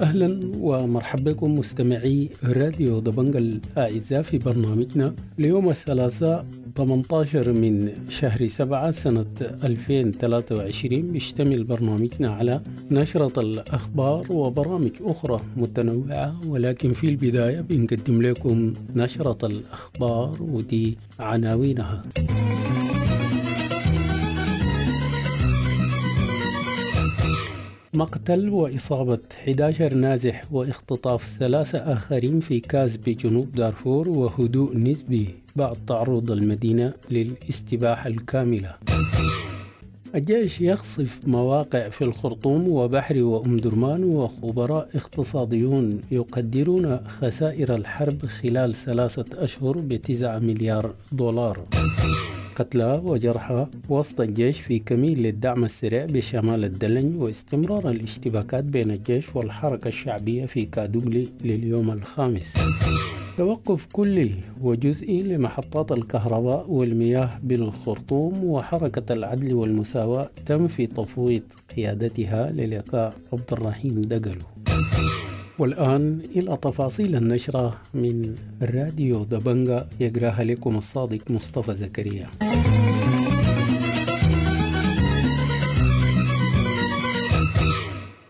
أهلا ومرحبا بكم مستمعي راديو دبنج الأعزاء في برنامجنا ليوم الثلاثاء 18 من شهر سبعة سنة 2023 بيشتمل برنامجنا على نشرة الأخبار وبرامج أخرى متنوعة. ولكن في البداية بنقدم لكم نشرة الأخبار ودي عناوينها. مقتل وإصابة 11 نازح واختطاف ثلاثة آخرين في كاز بجنوب دارفور وهدوء نسبي بعد تعرض المدينة للاستباحة الكاملة. الجيش يخصف مواقع في الخرطوم وبحر وأم درمان وخبراء اقتصاديون يقدرون خسائر الحرب خلال ثلاثة أشهر بتسعة مليار دولار. قتلى وجرحى وسط الجيش في كمين للدعم السريع بشمال الدلن واستمرار الاشتباكات بين الجيش والحركة الشعبية في كادوغلي لليوم الخامس. توقف كلي وجزئي لمحطات الكهرباء والمياه بالخرطوم وحركة العدل والمساواة تم في تفويض قيادتها للقاء عبد الرحيم دقلو. والآن إلى تفاصيل النشرة من راديو دبنجا يقراها لكم الصادق مصطفى زكريا.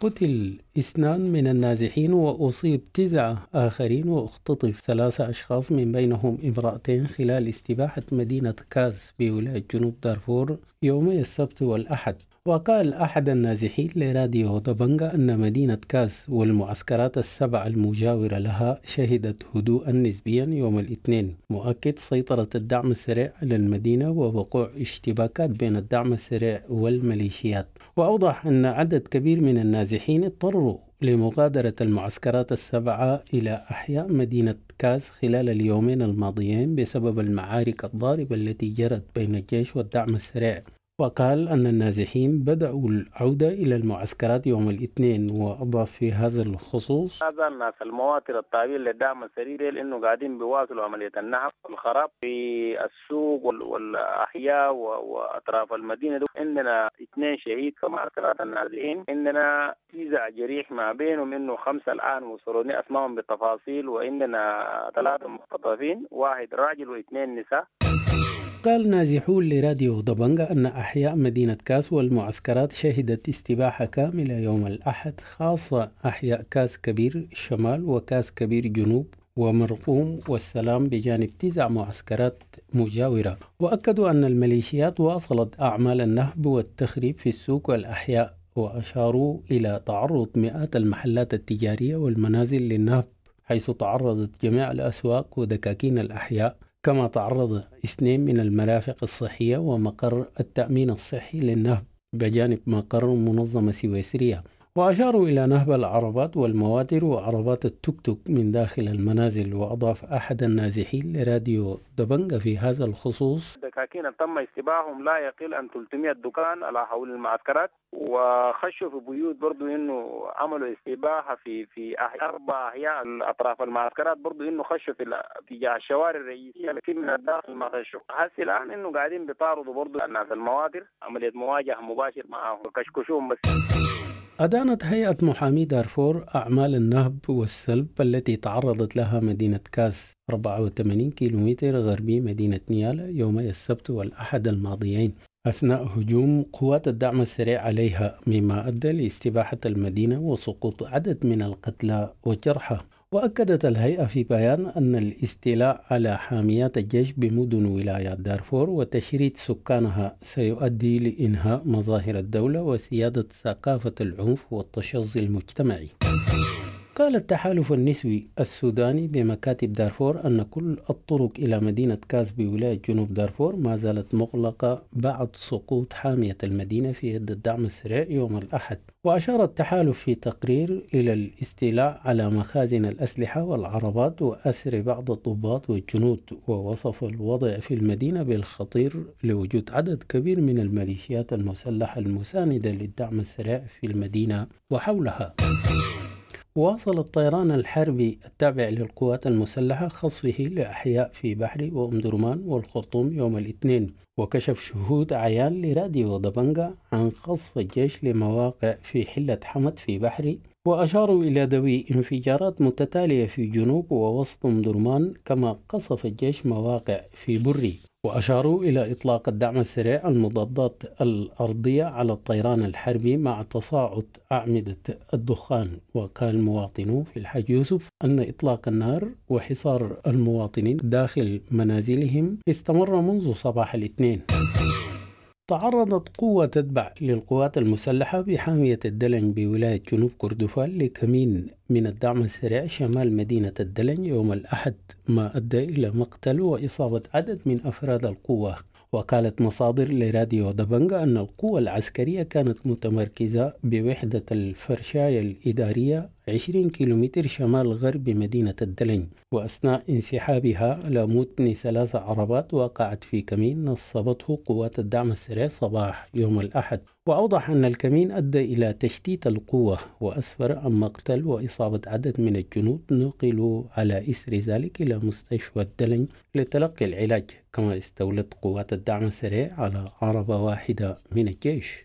قتل اثنان من النازحين وأصيب تسعة آخرين واختطف ثلاثة أشخاص من بينهم امرأتين خلال استباحة مدينة كاز بولاية جنوب دارفور يومي السبت والأحد. وقال أحد النازحين لراديو دبنجا أن مدينة كاس والمعسكرات السبع المجاورة لها شهدت هدوءا نسبيا يوم الاثنين. مؤكد سيطرة الدعم السريع على المدينة ووقوع اشتباكات بين الدعم السريع والميليشيات. وأوضح أن عدد كبير من النازحين اضطروا لمغادرة المعسكرات السبعة إلى أحياء مدينة كاس خلال اليومين الماضيين بسبب المعارك الضاربة التي جرت بين الجيش والدعم السريع. وقال أن النازحين بدأوا العودة إلى المعسكرات يوم الاثنين وأضاف في هذا الخصوص هذا الناس المواطن التابعين للدعم السريري لأنه قاعدين بيواصلوا عملية النهب والخراب في السوق والأحياء وأطراف المدينة دو. عندنا اثنين شهيد في معسكرات النازحين عندنا تسع جريح ما بينهم إنه خمسة الآن وصلوني اسمائهم بالتفاصيل وعندنا ثلاثة مختطفين واحد راجل واثنين نساء قال نازحون لراديو ضبنجة أن أحياء مدينة كاس والمعسكرات شهدت استباحة كاملة يوم الأحد خاصة أحياء كاس كبير شمال وكاس كبير جنوب ومرقوم والسلام بجانب تسع معسكرات مجاورة. وأكدوا أن الميليشيات واصلت أعمال النهب والتخريب في السوق والأحياء وأشاروا إلى تعرض مئات المحلات التجارية والمنازل للنهب حيث تعرضت جميع الأسواق ودكاكين الأحياء كما تعرض اثنين من المرافق الصحية ومقر التأمين الصحي للنهب بجانب مقر منظمة سويسرية. وأشاروا إلى نهب العربات والمواتر وعربات التوك توك من داخل المنازل وأضاف أحد النازحين لراديو دبنجة في هذا الخصوص دكاكين تم استباحهم لا يقل عن 300 دكان على حول المعسكرات وخشوا في بيوت برضو إنه عملوا استباحة في في أربع أحياء اطراف المعسكرات برضو إنه خشوا في في الشوارع الرئيسية لكن من الداخل ما خشوا. هسه الآن إنه قاعدين بيطاردوا برضو الناس المواتر عملية مواجهة مباشر معهم وكشكشوهم بس. أدانت هيئة محامي دارفور أعمال النهب والسلب التي تعرضت لها مدينة كاس 84 كيلومتر غربي مدينة نيالا يومي السبت والأحد الماضيين. أثناء هجوم قوات الدعم السريع عليها مما أدى لاستباحة المدينة وسقوط عدد من القتلى والجرحى وأكدت الهيئة في بيان أن الاستيلاء على حاميات الجيش بمدن ولايات دارفور وتشريد سكانها سيؤدي لإنهاء مظاهر الدولة وسيادة ثقافة العنف والتشظي المجتمعي. قال التحالف النسوي السوداني بمكاتب دارفور أن كل الطرق إلى مدينة كاز بولاية جنوب دارفور ما زالت مغلقة بعد سقوط حامية المدينة في يد الدعم السريع يوم الأحد. وأشار التحالف في تقرير إلى الاستيلاء على مخازن الأسلحة والعربات وأسر بعض الضباط والجنود ووصف الوضع في المدينة بالخطير لوجود عدد كبير من الميليشيات المسلحة المساندة للدعم السريع في المدينة وحولها. واصل الطيران الحربي التابع للقوات المسلحة خصفه لأحياء في بحري وأم درمان والخرطوم يوم الاثنين وكشف شهود عيان لراديو دبنجا عن قصف الجيش لمواقع في حلة حمد في بحري وأشاروا إلى ذوي انفجارات متتالية في جنوب ووسط أم درمان كما قصف الجيش مواقع في بري وأشاروا إلى إطلاق الدعم السريع المضادات الأرضية على الطيران الحربي مع تصاعد أعمدة الدخان. وقال المواطنون في الحاج يوسف أن إطلاق النار وحصار المواطنين داخل منازلهم استمر منذ صباح الاثنين. تعرضت قوة تتبع للقوات المسلحة بحامية الدلن بولاية جنوب كردفان لكمين من الدعم السريع شمال مدينة الدلن يوم الأحد ما أدى إلى مقتل وإصابة عدد من أفراد القوة. وقالت مصادر لراديو دبنجا أن القوة العسكرية كانت متمركزة بوحدة الفرشاية الإدارية 20 كيلومتر شمال غرب مدينة الدلن وأثناء انسحابها على متن ثلاث عربات وقعت في كمين نصبته قوات الدعم السريع صباح يوم الأحد. وأوضح أن الكمين أدى إلى تشتيت القوة وأسفر عن مقتل وإصابة عدد من الجنود نقلوا على إثر ذلك إلى مستشفى الدلن لتلقي العلاج كما استولت قوات الدعم السريع على عربة واحدة من الجيش.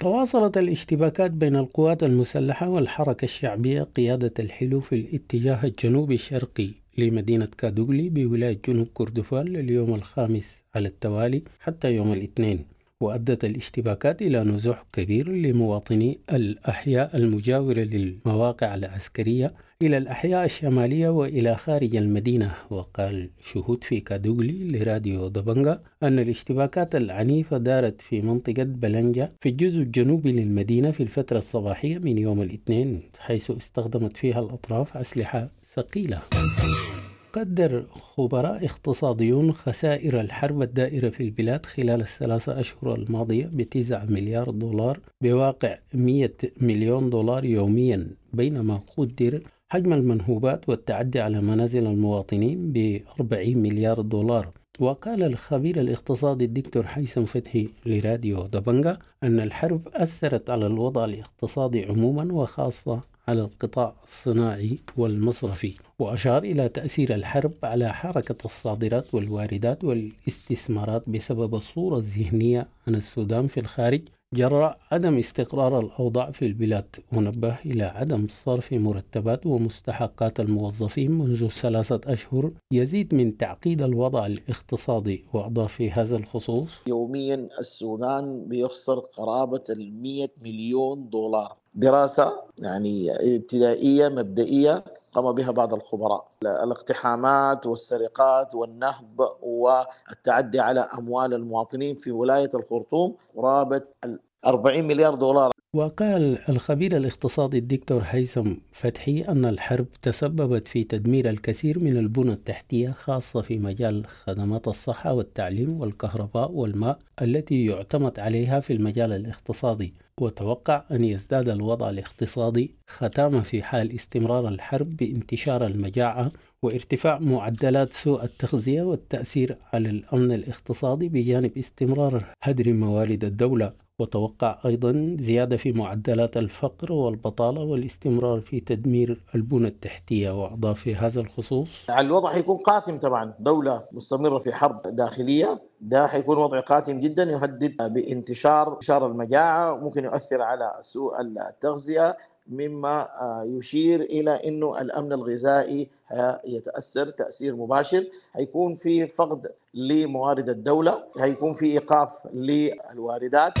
تواصلت الاشتباكات بين القوات المسلحة والحركة الشعبية قيادة الحلو في الاتجاه الجنوبي الشرقي لمدينة كادوغلي بولاية جنوب كردفان لليوم الخامس على التوالي حتى يوم الاثنين. وأدت الاشتباكات إلى نزوح كبير لمواطني الأحياء المجاورة للمواقع العسكرية إلى الأحياء الشمالية وإلى خارج المدينة. وقال شهود في كادوغلي لراديو دبنجا أن الاشتباكات العنيفة دارت في منطقة بلنجا في الجزء الجنوبي للمدينة في الفترة الصباحية من يوم الاثنين حيث استخدمت فيها الأطراف أسلحة ثقيلة. قدر خبراء اقتصاديون خسائر الحرب الدائرة في البلاد خلال الثلاثة أشهر الماضية بتسعة مليار دولار بواقع 100 مليون دولار يوميا بينما قدر حجم المنهوبات والتعدي على منازل المواطنين ب 40 مليار دولار. وقال الخبير الاقتصادي الدكتور حيثم فتحي لراديو دبنجا أن الحرب أثرت على الوضع الاقتصادي عموما وخاصة على القطاع الصناعي والمصرفي وأشار إلى تأثير الحرب على حركة الصادرات والواردات والاستثمارات بسبب الصورة الذهنية عن السودان في الخارج جراء عدم استقرار الأوضاع في البلاد ونبه إلى عدم صرف مرتبات ومستحقات الموظفين منذ ثلاثة أشهر يزيد من تعقيد الوضع الاقتصادي وأضاف في هذا الخصوص. يوميا السودان بيخسر قرابة المية مليون دولار. دراسة يعني ابتدائية مبدئية قام بها بعض الخبراء. الاقتحامات والسرقات والنهب والتعدي على أموال المواطنين في ولاية الخرطوم قرابة 40 مليار دولار. وقال الخبير الاقتصادي الدكتور هيثم فتحي أن الحرب تسببت في تدمير الكثير من البنى التحتية خاصة في مجال خدمات الصحة والتعليم والكهرباء والماء التي يعتمد عليها في المجال الاقتصادي. وتوقع أن يزداد الوضع الاقتصادي ختامة في حال استمرار الحرب بانتشار المجاعة وارتفاع معدلات سوء التغذية والتأثير على الأمن الاقتصادي بجانب استمرار هدر موارد الدولة. وتوقع أيضا زيادة في معدلات الفقر والبطالة والاستمرار في تدمير البنى التحتية وأضاف في هذا الخصوص. الوضع حيكون قاتم طبعا. دولة مستمرة في حرب داخلية. ده حيكون وضع قاتم جدا يهدد بانتشار انتشار المجاعة ممكن يؤثر على سوء التغذية. مما يشير إلى إنه الأمن الغذائي يتأثر تأثير مباشر. هيكون في فقد لموارد الدولة هيكون في إيقاف للواردات.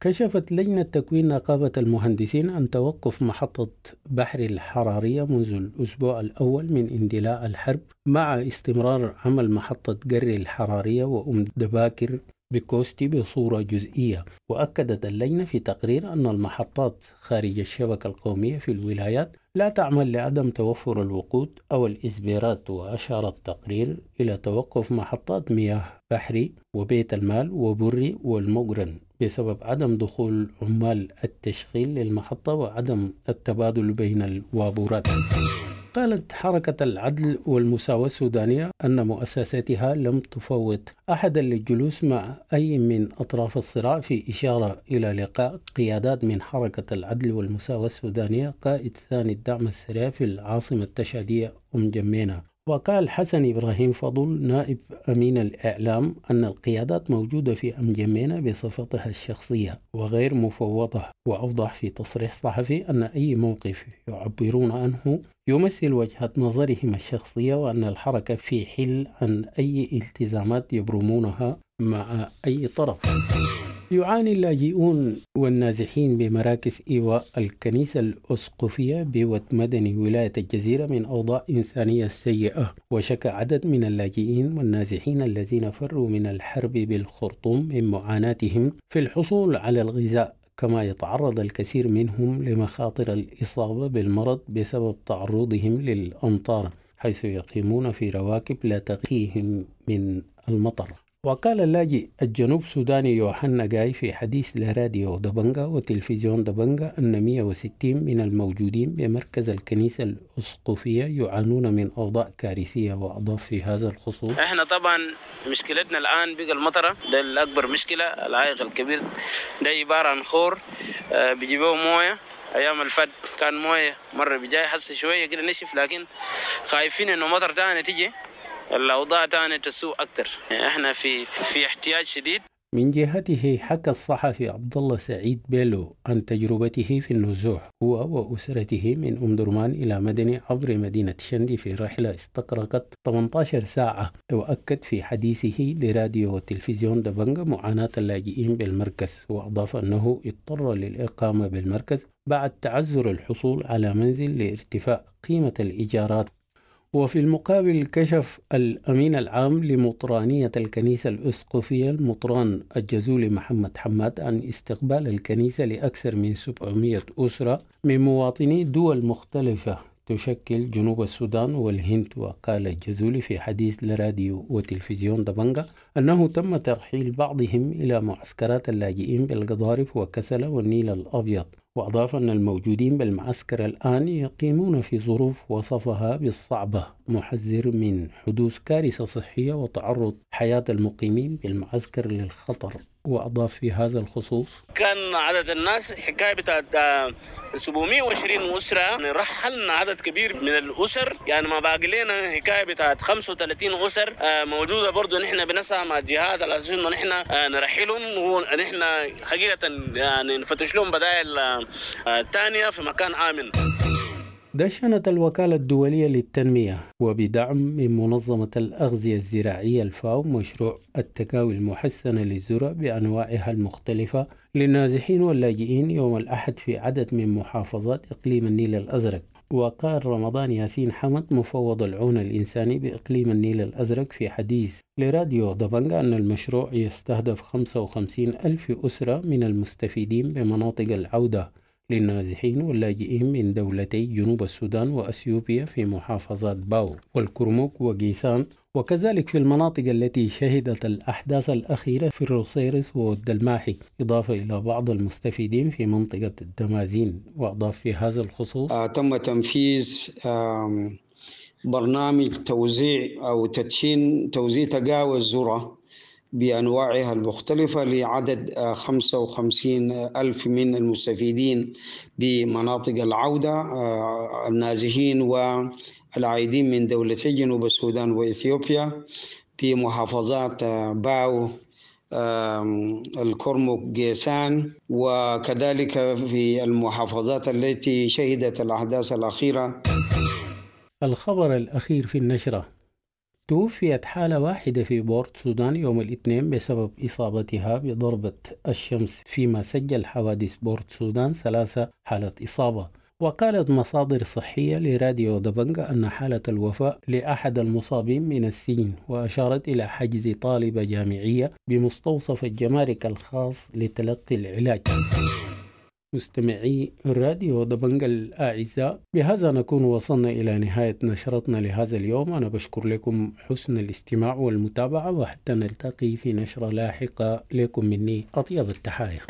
كشفت لجنة تكوين نقابة المهندسين عن توقف محطة بحر الحرارية منذ الأسبوع الأول من اندلاع الحرب مع استمرار عمل محطة قري الحرارية وأم دباكر. بكوستي بصورة جزئية وأكدت اللجنة في تقرير أن المحطات خارج الشبكة القومية في الولايات لا تعمل لعدم توفر الوقود أو الإسبيرات وأشار التقرير إلى توقف محطات مياه بحري وبيت المال وبري والمقرن بسبب عدم دخول عمال التشغيل للمحطة وعدم التبادل بين الوابورات. وقالت حركة العدل والمساواة السودانية أن مؤسساتها لم تفوت أحدا للجلوس مع أي من أطراف الصراع في إشارة إلى لقاء قيادات من حركة العدل والمساواة السودانية قائد ثاني الدعم السريع في العاصمة التشادية أم جمينة. وقال حسن إبراهيم فضل نائب أمين الإعلام أن القيادات موجودة في أم جمينة بصفتها الشخصية وغير مفوضة وأوضح في تصريح صحفي أن أي موقف يعبرون عنه يمثل وجهة نظرهم الشخصية وأن الحركة في حل عن أي التزامات يبرمونها مع أي طرف. يعاني اللاجئون والنازحين بمراكز إيواء الكنيسة الأسقفية بوت مدني ولاية الجزيرة من أوضاع إنسانية سيئة وشكى عدد من اللاجئين والنازحين الذين فروا من الحرب بالخرطوم من معاناتهم في الحصول على الغذاء كما يتعرض الكثير منهم لمخاطر الإصابة بالمرض بسبب تعرضهم للأمطار حيث يقيمون في رواكب لا تقيهم من المطر. وقال اللاجئ الجنوب سوداني يوحنا جاي في حديث لراديو دبنجا وتلفزيون دبنجا أن 160 من الموجودين بمركز الكنيسة الأسقفية يعانون من أوضاع كارثية وأضاف في هذا الخصوص. إحنا طبعا مشكلتنا الآن بقى المطرة ده الأكبر مشكلة العائق الكبير. ده عبارة عن خور آه، بيجيبوه موية. أيام الفد كان موية مرة بجاي حس شوية كده نشف لكن خايفين إنه مطر تاني تيجي. الأوضاع تاني تسوء أكتر. إحنا في في احتياج شديد. من جهته حكى الصحفي عبد الله سعيد بيلو عن تجربته في النزوح هو وأسرته من أم درمان إلى مدني عبر مدينة شندي في رحلة استغرقت 18 ساعة. وأكد في حديثه لراديو وتلفزيون دبنجا معاناة اللاجئين بالمركز وأضاف أنه اضطر للإقامة بالمركز بعد تعذر الحصول على منزل لارتفاع قيمة الإيجارات. وفي المقابل كشف الأمين العام لمطرانية الكنيسة الأسقفية المطران الجزولي محمد حماد عن استقبال الكنيسة لأكثر من 700 أسرة من مواطني دول مختلفة تشكل جنوب السودان والهند وقال الجزولي في حديث لراديو وتلفزيون دبنجا أنه تم ترحيل بعضهم إلى معسكرات اللاجئين بالقضارف وكسلة والنيل الأبيض. وأضاف أن الموجودين بالمعسكر الآن يقيمون في ظروف وصفها بالصعبة محذر من حدوث كارثة صحية وتعرض حياة المقيمين بالمعسكر للخطر. وأضاف في هذا الخصوص. كان عدد الناس حكاية بتاعت آه، 720 أسرة. يعني رحلنا عدد كبير من الأسر. يعني ما باقي لنا حكاية بتاعت 35 أسر. آه، موجودة برضه نحن بنسعى مع الجهات على أساس إنه نحن آه، نرحلهم ونحن حقيقة يعني نفتش لهم بدائل آه، تانية في مكان آمن. دشنت الوكالة الدولية للتنمية وبدعم من منظمة الأغذية الزراعية الفاو مشروع التكاوي المحسنة للزرع بأنواعها المختلفة للنازحين واللاجئين يوم الأحد في عدد من محافظات إقليم النيل الأزرق. وقال رمضان ياسين حمد مفوض العون الإنساني بإقليم النيل الأزرق في حديث لراديو دبنجا أن المشروع يستهدف 55 ألف أسرة من المستفيدين بمناطق العودة. للنازحين واللاجئين من دولتي جنوب السودان وأثيوبيا في محافظات باو والكرمك وجيسان. وكذلك في المناطق التي شهدت الأحداث الأخيرة في الروسيرس والدلماحي. إضافة إلى بعض المستفيدين في منطقة الدمازين. وأضاف في هذا الخصوص آه، تم تنفيذ آم، برنامج توزيع أو تدشين توزيع تقاوى الذرة بأنواعها المختلفة لعدد آه، 55 ألف من المستفيدين بمناطق العودة آه، النازحين والعائدين من دولتي جنوب السودان وإثيوبيا في محافظات آه، باو الكرمك جيسان وكذلك في المحافظات التي شهدت الأحداث الأخيرة. الخبر الأخير في النشرة. توفيت حالة واحدة في بورت سودان يوم الاثنين بسبب إصابتها بضربة الشمس فيما سجل حوادث بورت سودان ثلاثة حالة إصابة. وقالت مصادر صحية لراديو دبنجا أن حالة الوفاة لأحد المصابين من السجن وأشارت إلى حجز طالبة جامعية بمستوصف الجمارك الخاص لتلقي العلاج. مستمعي الراديو دبنجا الأعزاء بهذا نكون وصلنا إلى نهاية نشرتنا لهذا اليوم. أنا بشكر لكم حسن الاستماع والمتابعة وحتى نلتقي في نشرة لاحقة لكم مني أطيب التحايا.